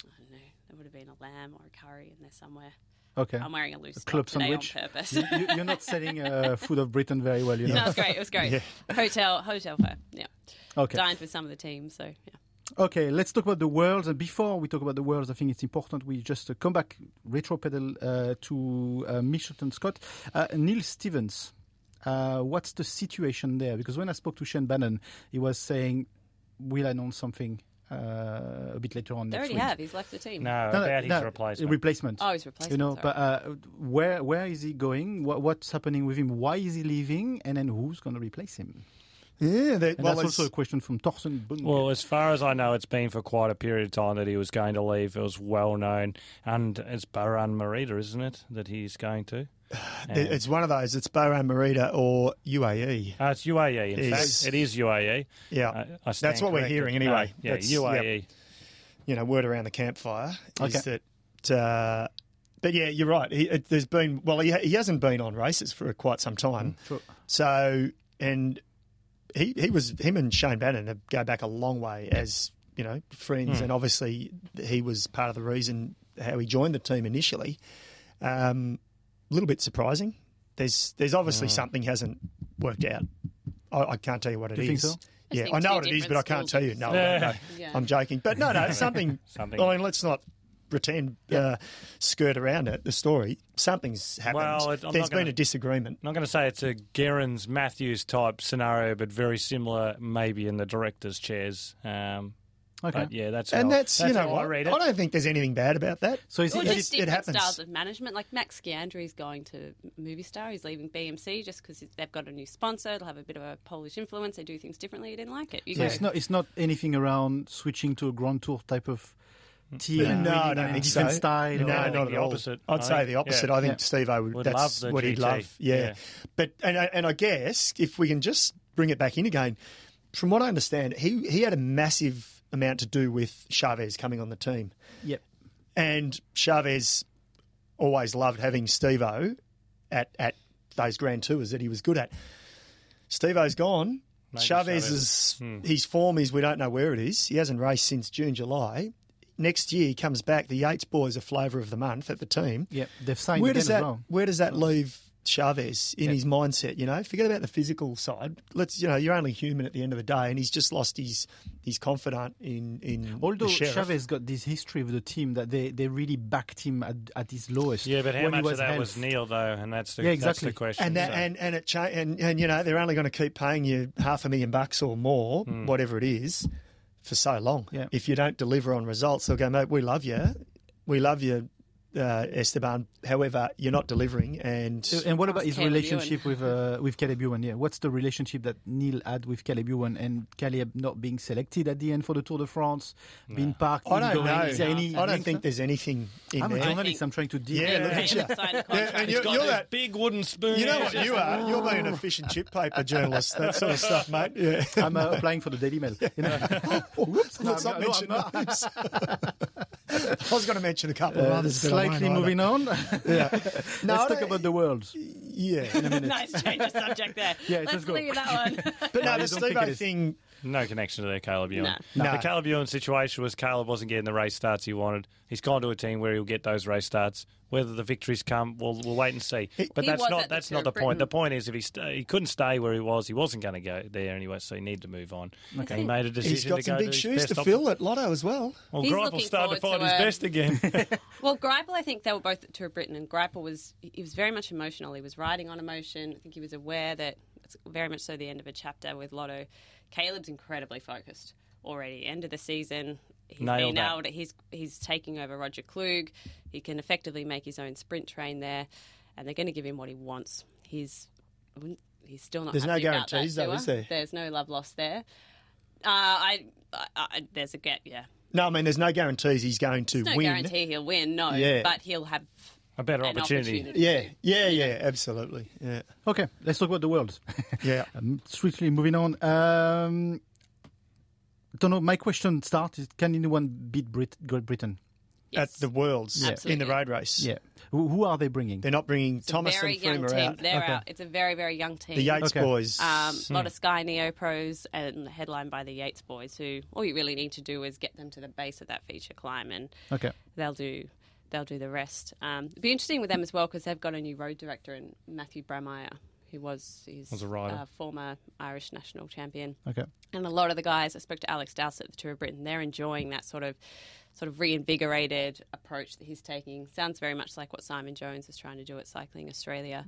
I don't know. There would have been a lamb or a curry in there somewhere. Okay. I'm wearing a loose club sandwich. on purpose. you, you- you're not selling uh, food of Britain very well, you know. no, it was great. It was great. Hotel, hotel fare. Yeah. Okay. Dined with some of the team. So yeah. Okay, let's talk about the worlds. And before we talk about the worlds, I think it's important we just uh, come back retro pedal uh, to uh, Mitchelton Scott. Uh, Neil Stephens, uh, what's the situation there? Because when I spoke to Shayne Bannan, he was saying, we'll announce something uh, a bit later on They next already week. have. He's left the team. No, No, no, about his no, replacement. replacement. Oh, his replacement. you know, sorry. but uh, where where is he going? What, what's happening with him? Why is he leaving? And then who's going to replace him? Yeah, that, And well, that's also a question from Torsten Bung. Well, as far as I know, it's been for quite a period of time that he was going to leave. It was well known, and it's Bahrain Merida, isn't it, that he's going to? And- it's one of those. It's Bahrain Merida or UAE. Uh, it's UAE. In Is- fact, it is UAE. Yeah, I That's what we're hearing anyway. Uh, yeah, That's- UAE. you know, word around the campfire is Okay. that uh, but yeah, you're right. He, it, there's been well, he, he hasn't been on races for quite some time. Sure. So and he he was him and Shayne Bannan have go back a long way as you know friends, and obviously he was part of the reason how he joined the team initially. Um, a little bit surprising. There's there's obviously something hasn't worked out. I, I can't tell you what it is. you think so? I Yeah, I know what it is, but I can't tell you. of- No, no, no. Yeah. I'm joking. But no, no, something. Something. I mean, let's not pretend uh, skirt around it. The story, something's happened. Well, it- I'm There's been gonna- a disagreement. I'm not going to say it's a Gerrans Matthews type scenario, but very similar, maybe in the directors' chairs. Um, Okay. But yeah, that's And how, that's, you know how what? I read it. don't think there's anything bad about that. So is Or it, It just just- it different happens. styles of management. Like Max Sciandri's going to Movistar. He's leaving BMC just because they've got a new sponsor. They'll have a bit of a Polish influence. They do things differently. He didn't like it. You so go, it's not it's not anything around switching to a Grand Tour type of mm. team. No, winning I don't think so. style. No, or- not the at all. opposite. I'd I say the opposite. yeah. I think Yeah. Steve-O would, Would that's love the what he'd love. Yeah. Yeah. But and I, and I guess if we can just bring it back in again, from what I understand, he he had a massive amount to do with Chaves coming on the team, Yep. and Chaves always loved having Steve-O at at those grand tours that he was good at. Steve-O's gone. Maybe Chaves Chaves. is Hmm. his form is we don't know where it is. He hasn't raced since June, July. Next year he comes back. The Yates boys are flavour of the month at the team. Yep. They've saying Where does that well. where does that leave Chaves in Yeah. his mindset? You know, forget about the physical side. Let's you know, you're only human at the end of the day, and he's just lost his his confidant in in Although the. Chaves got this history with the team that they, they really backed him at, at his lowest. Yeah, but how when much was of that was. Neil though? And that's the Yeah, that's exactly. the question. and that so. and and it cha- and and you know they're only going to keep paying you half a million bucks or more, hmm. whatever it is, for so long. Yeah. If you don't deliver on results, they'll go, mate. We love you, we love you, uh, Esteban. However, you're not delivering, and And what about his Caleb relationship with uh, with Caleb Ewan? Yeah, what's the relationship that Neil had with Caleb Ewan and Caleb not being selected at the end for the Tour de France, being parked? I don't indoors? know. Is there any I don't think there? there's anything in I'm a there. journalist. I'm trying to dig. Yeah, look at you. Yeah, and you're, you're that. big wooden spoon. You know what just you like, are? You're being a fish and chip paper journalist, that sort of stuff, mate. Yeah. I'm uh, applying for the Daily Mail. You know? Whoops, No, let's no, not no, mention I'm names. I was going to mention a couple of Uh, others. but slightly moving on. Yeah. No, Let's talk about the world. Yeah, in a minute. nice change of subject there. Yeah, Let's let's go. that one. But no, you the don't think it Steve-O thing, No connection to their Caleb Ewan. No. No. The Caleb Ewan situation was Caleb wasn't getting the race starts he wanted. He's gone to a team where he'll get those race starts. Whether the victories come, we'll, we'll wait and see. But He that's not at the that's not the point. Britain. The point is if he st- he couldn't stay where he was, he wasn't going to go there anyway. So he needed to move on. And he made a decision he's got to some go big to shoes best to op- fill at Lotto as well. Well, He's Greipel started to find forward his to, um, best again. Well, Greipel, I think they were both at Tour of Britain, and Greipel was he was very much emotional. He was riding on emotion. I think he was aware that it's very much so the end of a chapter with Lotto. Caleb's incredibly focused already. End of the season, he's Nailed been that. able he's he's taking over Roger Kluge. He can effectively make his own sprint train there, and they're going to give him what he wants. He's he's still not. There's no guarantees, that though, is there? There's no love lost there. Uh, I, I, I there's a gap, yeah. No, I mean, there's no guarantees he's going to No win. guarantee he'll win, no, Yeah. but he'll have a better an opportunity. opportunity. Yeah, yeah, yeah, absolutely. Yeah, Okay, let's talk about the world. yeah. Um, swiftly moving on. Um, don't know. My question starts: Can anyone beat Brit- Great Britain? Yes. At the Worlds in the road race. Yeah. Who, who are they bringing? They're not bringing It's a Thomas very and young Freeman team. out. They're Okay. out. It's a very, very young team. The Yates Okay. boys. Um, a lot of Sky Neo pros and headlined by the Yates boys, who all you really need to do is get them to the base of that feature climb, and Okay. they'll do they'll do the rest. Um, it'd be interesting with them as well because they've got a new road director in Matthew Brammeier, who was his Was a uh, former Irish national champion. Okay. And a lot of the guys, I spoke to Alex Dowsett at the Tour of Britain, they're enjoying that sort of sort of reinvigorated approach that he's taking. Sounds very much like what Simon Jones is trying to do at Cycling Australia.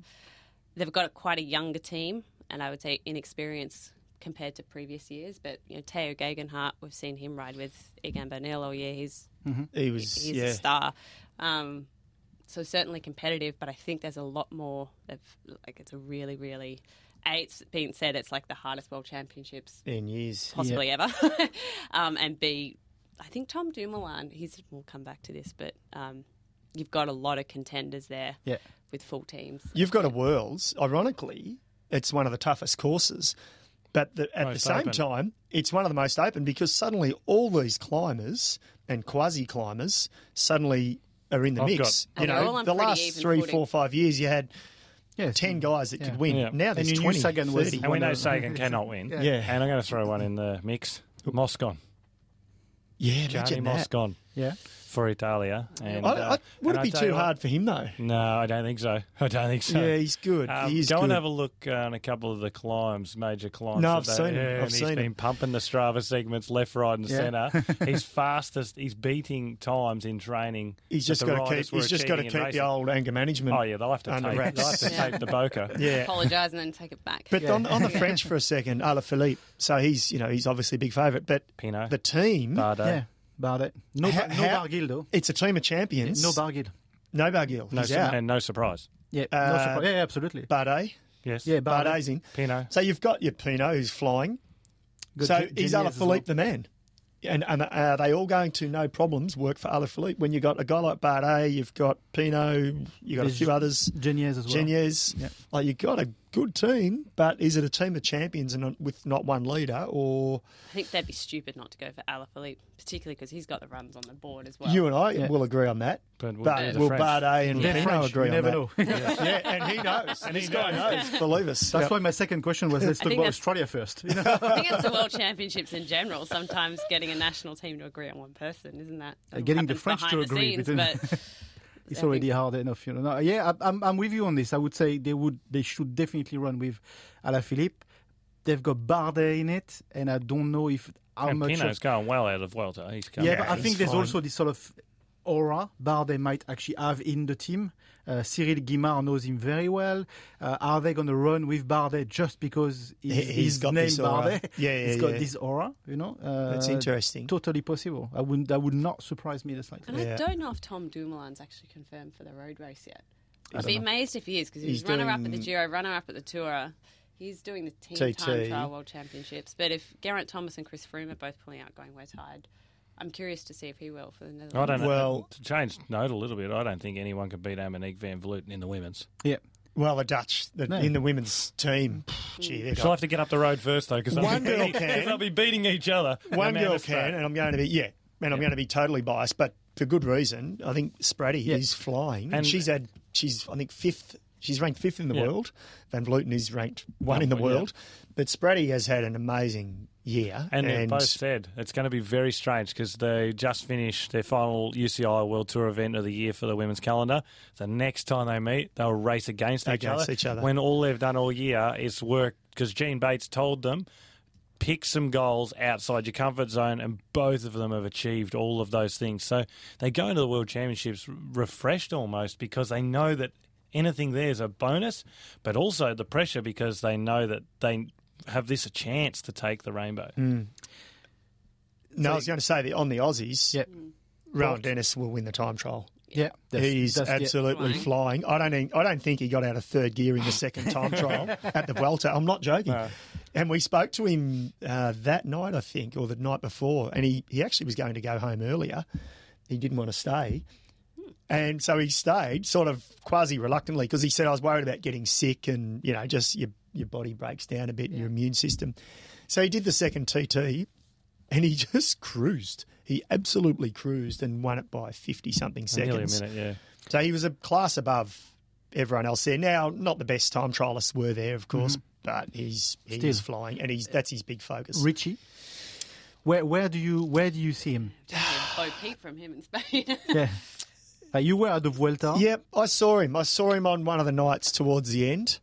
They've got quite a younger team, and I would say inexperienced compared to previous years. But you know, Tao Geoghegan Hart, we've seen him ride with Egan Bernal all year. He's he was, he's yeah. a star. Um, so certainly competitive, but I think there's a lot more. Of, like it's a really, really. A, it's been said it's like the hardest world championships in years. possibly ever. um, and B, I think Tom Dumoulin, he's, we'll come back to this, but um, you've got a lot of contenders there Yeah. with full teams. You've got a Worlds. Ironically, it's one of the toughest courses, but the, at the same open. time, it's one of the most open because suddenly all these climbers and quasi climbers suddenly are in the I've mix. got- you know, the last even three, footing. four, five years, you had Yeah, ten guys that Yeah. could win. Yeah. Now there's you knew 20, Sagan was 30. And we know Sagan cannot win. Yeah. Yeah. And I'm going to throw one in the mix. Moscon. Yeah, Gianni imagine that. Moscon Yeah. for Italia. And, I, uh, I, would and it be too you what- hard for him though? No, I don't think so. I don't think so. Yeah, he's good. Um, he is go good. and have a look uh, on a couple of the climbs, major climbs. No, I've they- seen 'em. yeah, I've and he's seen been 'em. pumping the Strava segments left, right, and Yeah. centre. he's fastest. He's beating times in training. He's just got to keep. He's just got to achieving in keep the old anger management. Oh yeah, they'll have to under tape. wraps. They'll have to Yeah. tape the Boca. Yeah. Apologise and then take it back. But Yeah. on, on the French for a second, Alaphilippe. So he's you know he's obviously a big favourite, but Pinot, the team, Bardet. Yeah. Bardet. No, How- Ba- no how- Barguil though. it's a team of champions. No Barguil. no Barguil. No, he's su- out. and no surprise. Yeah. Uh, no surprise. Yeah, absolutely. Bardet, Yes. Yeah, Bardet. Bardet's in. Pinot. So you've got your Pinot who's flying. Good so Gen- is Geniez as well. The man? And, and are they all going to no problems work for Alaphilippe? When you've got a guy like Bardet, you've got Pinot, you've got a few others, Geniez as well. Geniez. Yeah. Like you've got a good team, but is it a team of champions and not- with not one leader, or I think they'd be stupid not to go for Alaphilippe, particularly because he's got the runs on the board as well. you and I Yeah. will agree on that? But we'll But do the will Bardet and They're Pinot French. agree You on never that? know. yeah, and he knows. and this guy knows. Believe us. That's why my second question was let's I talk about Australia first. You know? I think it's the World Championships in general. Sometimes getting a national team to agree on one person, isn't that? Getting the French to agree scenes, between- but it's I already think- hard enough, you know. No, yeah, I- I'm, I'm with you on this. I would say they would, they should definitely run with Alaphilippe. They've got Bardet in it, and I don't know if how And much. Pinot's of- going well out of Vuelta. He's coming. yeah, but I he's think there's fine. also this sort of aura Bardet might actually have in the team. Uh, Cyril Guimard knows him very well. Uh, are they going to run with Bardet just because he's, He- he's he's got named this aura. Bardet? Yeah, yeah, he's got this aura. You know, uh, That's interesting. Totally possible. I wouldn't. That would not surprise me the slightest. And Yeah. I don't know if Tom Dumoulin's actually confirmed for the road race yet. I I'd be know. amazed if he is because he He's runner up at the Giro, runner up at the Tour. He's doing the team TT. time trial world championships. But if Geraint Thomas and Chris Froome are both pulling out, going we're tired, I'm curious to see if he will for the Netherlands. I don't know. Well- to change note a little bit, I don't think anyone can beat Annemiek van Vleuten in the women's. Yeah. Well, the Dutch the, No. in the women's team, mm. gee, they've She'll got have to get up the road first, though, because One girl can. they'll be beating each other. one girl can, and I'm going to be yeah, and I'm going to be totally biased, but for good reason. I think Spratty Yeah. is flying, and, And- she's had she's I think fifth. She's ranked fifth in the Yeah. world. Van Vleuten is ranked one Oh, in the yeah. world, but Spratty has had an amazing year, And, they've both said it's going to be very strange because they just finished their final UCI World Tour event of the year for the women's calendar. The next time they meet, they'll race against, each, other, each other. When all they've done all year is work because Gene Bates told them pick some goals outside your comfort zone, and both of them have achieved all of those things. So they go into the World Championships refreshed almost because they know that anything there is a bonus, but also the pressure because they know that they have this a chance to take the rainbow. no, I was going to say that on the Aussies, Yeah. Rohan Dennis will win the time trial. Yeah. That's- He's that's- yeah. absolutely flying. I don't. think- I don't think he got out of third gear in the second time trial at the Vuelta. I'm not joking. And we spoke to him uh, that night, I think, or the night before, and he, he actually was going to go home earlier. He didn't want to stay. And so he stayed, sort of quasi reluctantly, because he said, I was worried about getting sick and, you know, just your, your body breaks down a bit, your immune system. So he did the second TT and he just cruised. He absolutely cruised and won it by 50 something seconds. Nearly a seconds. minute, yeah. So he was a class above everyone else there. Now, not the best time trialists were there, of course, but he's he's Still. flying, and he's that's his big focus. Richie. Where where do you where do you see him? Bo Peep from him in Spain. Yeah. Uh, you were at the Vuelta. Yep, I saw him. I saw him on one of the nights towards the end.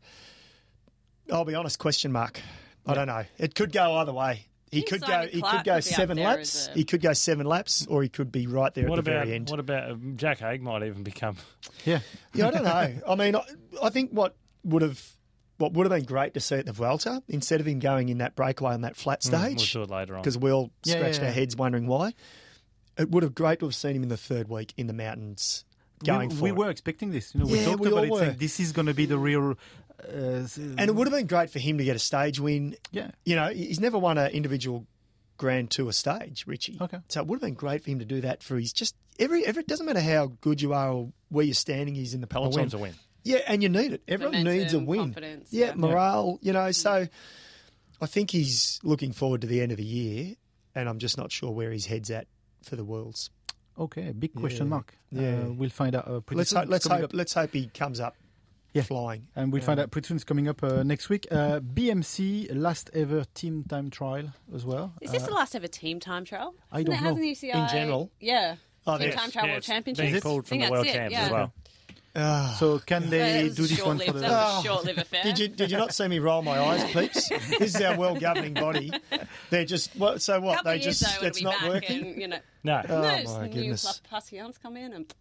I'll be honest, question mark. I don't know. It could go either way. He think could go. Simon He Clarke could go could be up seven there laps. a- He could go seven laps, or he could be right there What at the about very end. what about um, Jack Haig might even become? Yeah. Yeah, I don't know. I mean, I, I think what would have what would have been great to see at the Vuelta instead of him going in that breakaway on that flat Mm, We'll stage do it later on. because we all Yeah, scratched yeah, our yeah. heads wondering why. It would have great to have seen him in the third week in the mountains going we, for we it. were expecting this. You know, we Yeah, talked we about it. were. Saying this is going to be the real. Uh, and it would have been great for him to get a stage win. Yeah. You know, he's never won an individual Grand Tour stage, Richie. Okay. So it would have been great for him to do that for his just every. every it doesn't matter how good you are or where you're standing. He's in the a peloton. win's a win. Yeah, and you need it. Everyone Momentum, needs a win. confidence, Yeah, yeah. morale. You know, so I think he's looking forward to the end of the year, and I'm just not sure where his head's at for the worlds. Okay, big question Yeah. mark. Yeah. Uh, we'll find out uh, pretty Let's soon. hope, let's hope up. let's hope he comes up Yeah. flying. And we'll find out pretty soon. It's coming up uh, next week. Uh, BMC, last ever team time trial as well. Is this Uh, the last ever team time trial? I Isn't don't it, know. the UCI, In general? Yeah. Oh, team yes. time trial Yeah, world championship. being pulled from the world champs yeah. as well. Ah. so can they do this one for short-lived- the? That was short-lived affair. Did you did you not see me roll my eyes, peeps? this is our well governing body. They're just what? So what? couple They just though, it's not working. And, you know, No. Oh, no, just my new goodness. Pasians come in and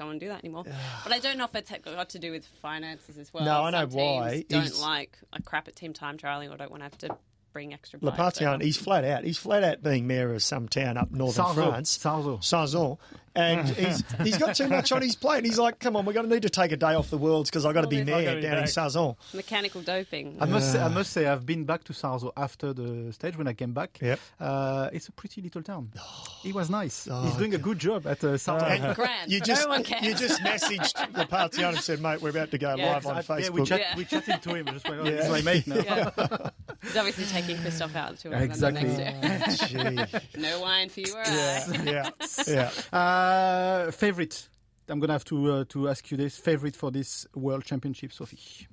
don't want to do that anymore. but I don't know if it's got to do with finances as well. No, I know Some teams why. Don't He's- like a crap at team time trialing or don't want to have to bring extra. Le bikes Patien, over. he's flat out. He's flat out being mayor of some town up northern Sarzeau. France. Sarzeau. Sarzon. And he's he's got too much on his plate. He's like, come on, we're going to need to take a day off the worlds because I've got to be Well, mayor gotta be down in back. Sarzon. mechanical doping. I must say, I must say I've been back to Sarzeau after the stage when I came back. Yep. Uh, it's a pretty little town. It was nice. Oh, He's doing a good job at uh, Sarzeau. Grand. You just no one cares. you just messaged Lappartient and said, mate, we're about to go Yeah. live on I- Facebook. yeah, we, chat, Yeah. we chatted to him. Just went, oh, Yeah. he's my mate now. Yeah. He's obviously taking Christoph out to a Exactly. next year. Gee. No wine for you or Yeah, yeah, yeah. Uh, Uh, favorite. I'm gonna have to uh, to ask you this. Favorite for this World Championship, Sophie.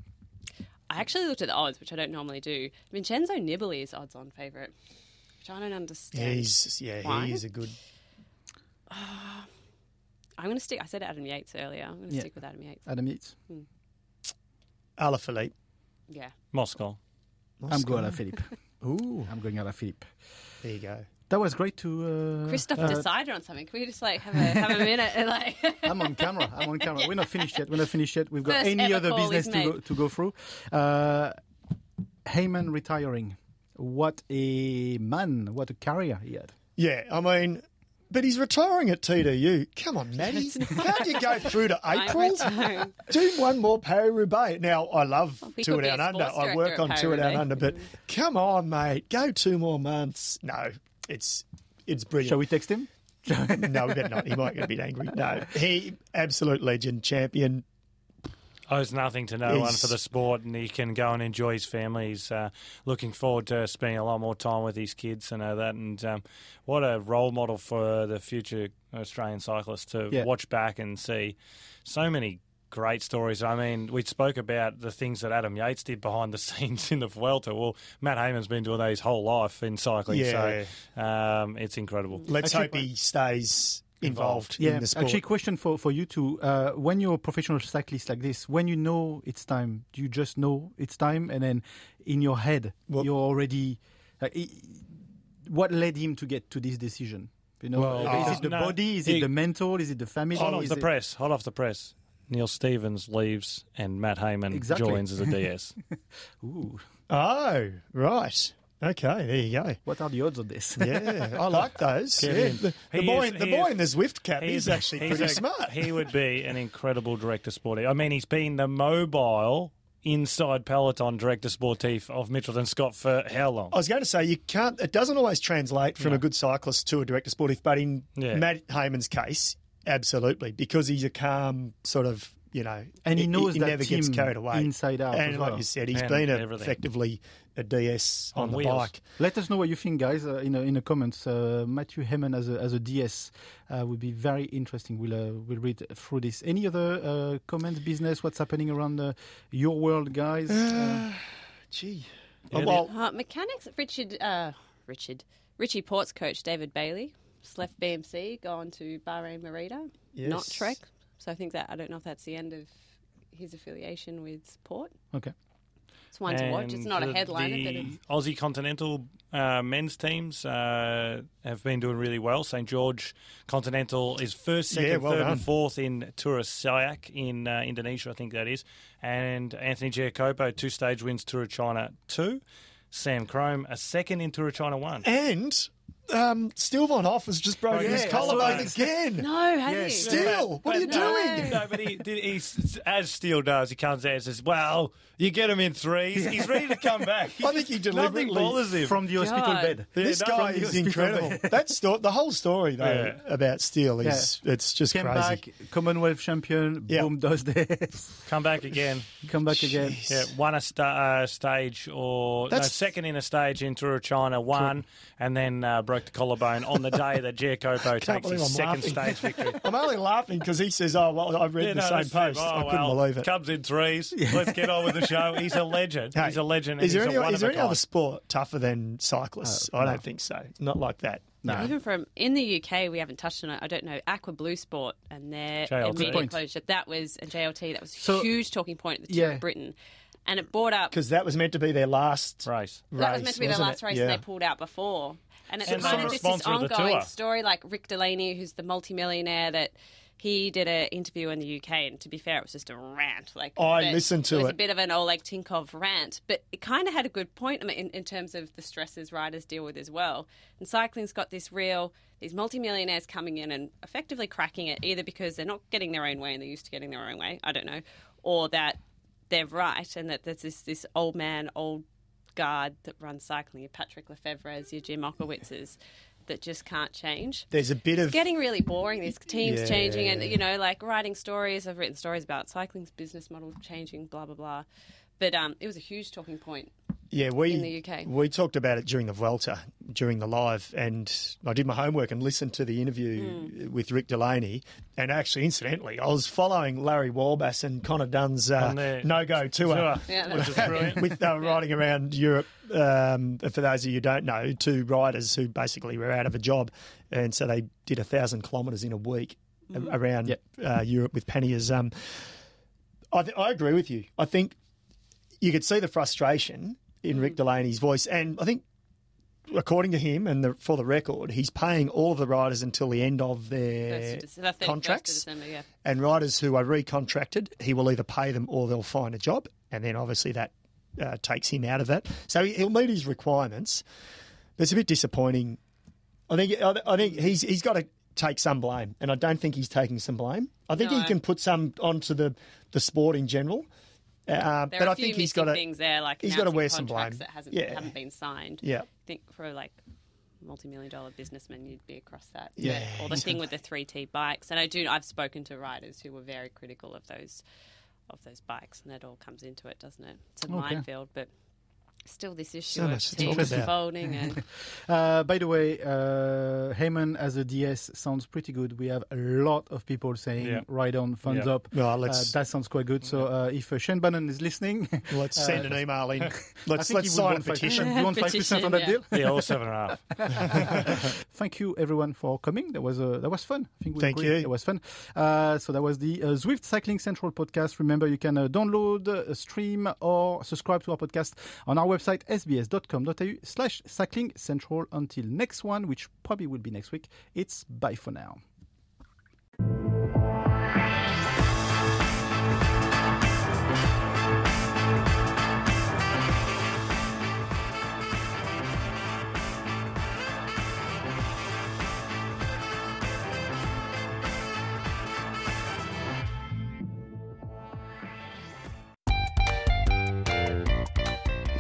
I actually looked at the odds, which I don't normally do. Vincenzo Nibali is odds on favourite, which I don't understand. Yeah, he's yeah, Why? he is a good. Uh, I'm going to stick. I said Adam Yates earlier. I'm going to Yeah. stick with Adam Yates. Adam Yates. Hmm. Alaphilippe. Yeah. Moscon. I'm going Alaphilippe. Ooh, I'm going Alaphilippe. There you go. That was great to. Uh, Christoph uh, decided on something. Can we just like have a have a minute and like? I'm on camera. I'm on camera. We're not finished yet. We're not finished yet. We've got First any other business to go, to go through. Uh, Hayman retiring. What a man. What a career he had. Yeah, I mean, but he's retiring at TDU. Come on, Matty. Can't you go through to I'm April? Do one more Paris Roubaix. Now, I love he Tour could be Down Under. I work on at Tour Down Under, but come on, mate. Go two more months. No, it's it's brilliant. Shall we text him? no, we better not. He might get a bit angry. No, he absolute legend, champion. owes nothing to no one for the sport, and he can go and enjoy his family. He's uh, looking forward to spending a lot more time with his kids. and all that, and um, what a role model for the future Australian cyclists to Yeah. watch back and see so many great stories. I mean, we spoke about the things that Adam Yates did behind the scenes in the Vuelta. Well, Matt Hayman's been doing that his whole life in cycling, Yeah. so um, it's incredible. Let's Actually- hope he stays involved, Yeah, in the sport. actually, question for, for you two. Uh, when you're a professional cyclist like this, when you know it's time, do you just know it's time, and then in your head Well- you're already? Like, i- what led him to get to this decision? You know, Well, is uh, it the no, body? Is he- it the mental? Is it the family? Hot off Is the it- press, hot off the press. Neil Stephens leaves and Matt Hayman Exactly. joins as a DS. Ooh, oh, right. Okay, there you go. what are the odds of this? Yeah, I like those. Yeah, the, the boy, is- the boy is- in the Zwift cap, he's, actually pretty a- smart. He would be an incredible director sportif. I mean, he's been the mobile inside peloton director sportif of Mitchelton Scott for how long? I was going to say you can't. It doesn't always translate from a good cyclist to a director sportif, but in Yeah. Matt Hayman's case, absolutely, because he's a calm sort of. You know, And he knows he, that never gets carried away inside out And as like well. you said, he's And been a, effectively a DS on, On the wheels. bike. Let us know what you think, guys, uh, in, a, in the comments. Uh, Matthew Hayman as a, as a DS uh, would be very interesting. We'll, uh, we'll read through this. Any other uh, comments, business, what's happening around uh, your world, guys? Uh, Gee, Yeah, oh, well, Uh, mechanics. Richard. Uh, Richard. Richie Porte's coach David Bailey just left BMC, gone to Bahrain Merida, not Trek. So I think that I don't know if that's the end of his affiliation with Porte. okay. It's one to watch. It's And not a the- headliner, the but it's Aussie Continental uh, men's teams uh, have been doing really well. St George Continental is first, second, Yeah, well third, done. and fourth in Tour of Siak in uh, Indonesia, I think that is. And Anthony Giacoppo, two stage wins Tour of China two. Sam Crome, a second in Tour of China one. and um, Steele von Hoff has just broken yeah, his collarbone again. no, has Yeah, he? Steele, what are you But doing? No, but he, did- he's, as Steele does, he comes out and says, "Well, you get him in threes. He's ready to come back." I think he Nothing deliberately- bothers him. From the hospital God. bed. This guy is incredible. bed. that sto- the whole story though Yeah. about Steele is it's just Came crazy. back, Commonwealth champion, Yeah. boom, does this. come back again. Come back again. Jeez. Yeah, won a sta- uh, stage or no, second in a stage in Tour of China, won, and then uh, broke broke the collarbone on the day that Giacoppo takes his I'm second laughing. stage victory. I'm only laughing because he says, "Oh well, I read Yeah, the no, same post. Oh, I couldn't well, believe it." Cubs in threes. Yeah. Let's get on with the show. He's a legend. Hey, he's a legend. Is there he's any, a one is there of a any other kind. sport tougher than cyclists? Uh, I don't think so. Not like that. No. Even from in the UK, we haven't touched on it. I don't know Aqua Blue Sport and their JLT. Immediate closure. That was and JLT. That was a So- huge talking point at the tip Yeah. of Britain, and it brought up Because that was meant to be their last race. that was meant to be their last it? race, Yeah. and they pulled out before. And it's And kind of just this sponsor of the ongoing story, like Rick Delaney, who's the multimillionaire that. He did an interview in the UK, and to be fair, it was just a rant. Like I listened to it. was it. a bit of an Oleg Tinkov rant, but it kind of had a good point in, in terms of the stresses riders deal with as well. And cycling's got this real these multimillionaires coming in and effectively cracking it, either because they're not getting their own way and they're used to getting their own way, I don't know, or that they're right and that there's this this old man, old guard that runs cycling, your Patrick Lefevre's, your Jim Ochowicz's, that just can't change. There's a bit of It's getting really boring. These teams Yeah. changing, and you know, like writing stories. I've written stories about cycling's business model changing, blah blah blah. But um, it was a huge talking point. Yeah, we in the UK. we talked about it during the Vuelta, during the live, and I did my homework and listened to the interview Hmm. with Rick Delaney. And actually, incidentally, I was following Larry Warbasse and Conor Dunne's uh, no go tour. Tour, Yeah, which is brilliant. with uh, riding around Europe. Um, for those of you who don't know, two riders who basically were out of a job, and so they did a thousand kilometres in a week a- around Yep. uh, Europe with panniers. Um, I, th- I agree with you. I think you could see the frustration in Rick Delaney's voice, and I think. According to him, and the, for the record, he's paying all of the riders until the end of their First of Dece- the 31st of contracts December, yeah. and riders who are recontracted, he will either pay them or they'll find a job, and then obviously that uh, takes him out of that. So he- he'll meet his requirements. It's a bit disappointing. I think I I think he's he's got to take some blame, and I don't think he's taking some blame. I think he No. can put some onto the the sport in general. Uh, but I think he's got to. things there, like he's gotta wear some blame. that hasn't Yeah. haven't been signed. Yeah. I think for like multi-million dollar businessman, you'd be across that. Yeah. Or the thing with the three T bikes, and I do. I've spoken to riders who were very critical of those of those bikes, and that all comes into it, doesn't it? It's a Okay. minefield, but still this issue So of much teams about. folding and Uh, by the way, uh, Hayman as a DS sounds pretty good. We have a lot of people saying Yeah. right on, thumbs Yeah. up. Well, Uh, that sounds quite good. So uh, if uh, Shayne Bannan is listening, let's send an email in. Let's think let's he sign a want 5%. petition. Do you want five percent on that Petition, deal? Yeah, all seven and a half. Thank you everyone for coming. That was uh, that was fun. I think we Thank agreed. you. It was fun. Uh, so that was the uh, Zwift Cycling Central podcast. Remember, you can uh, download, uh, stream, or subscribe to our podcast on our website sbs.com.au slash cycling central. Until next one, which probably will be next week. It's bye for now.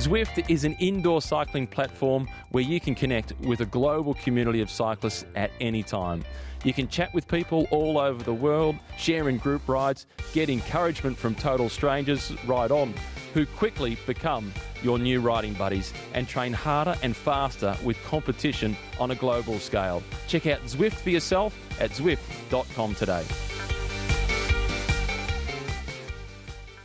Zwift is an indoor cycling platform where you can connect with a global community of cyclists at any time. You can chat with people all over the world, share in group rides, get encouragement from total strangers, ride on, who quickly become your new riding buddies and train harder and faster with competition on a global scale. Check out Zwift for yourself at Zwift.com today.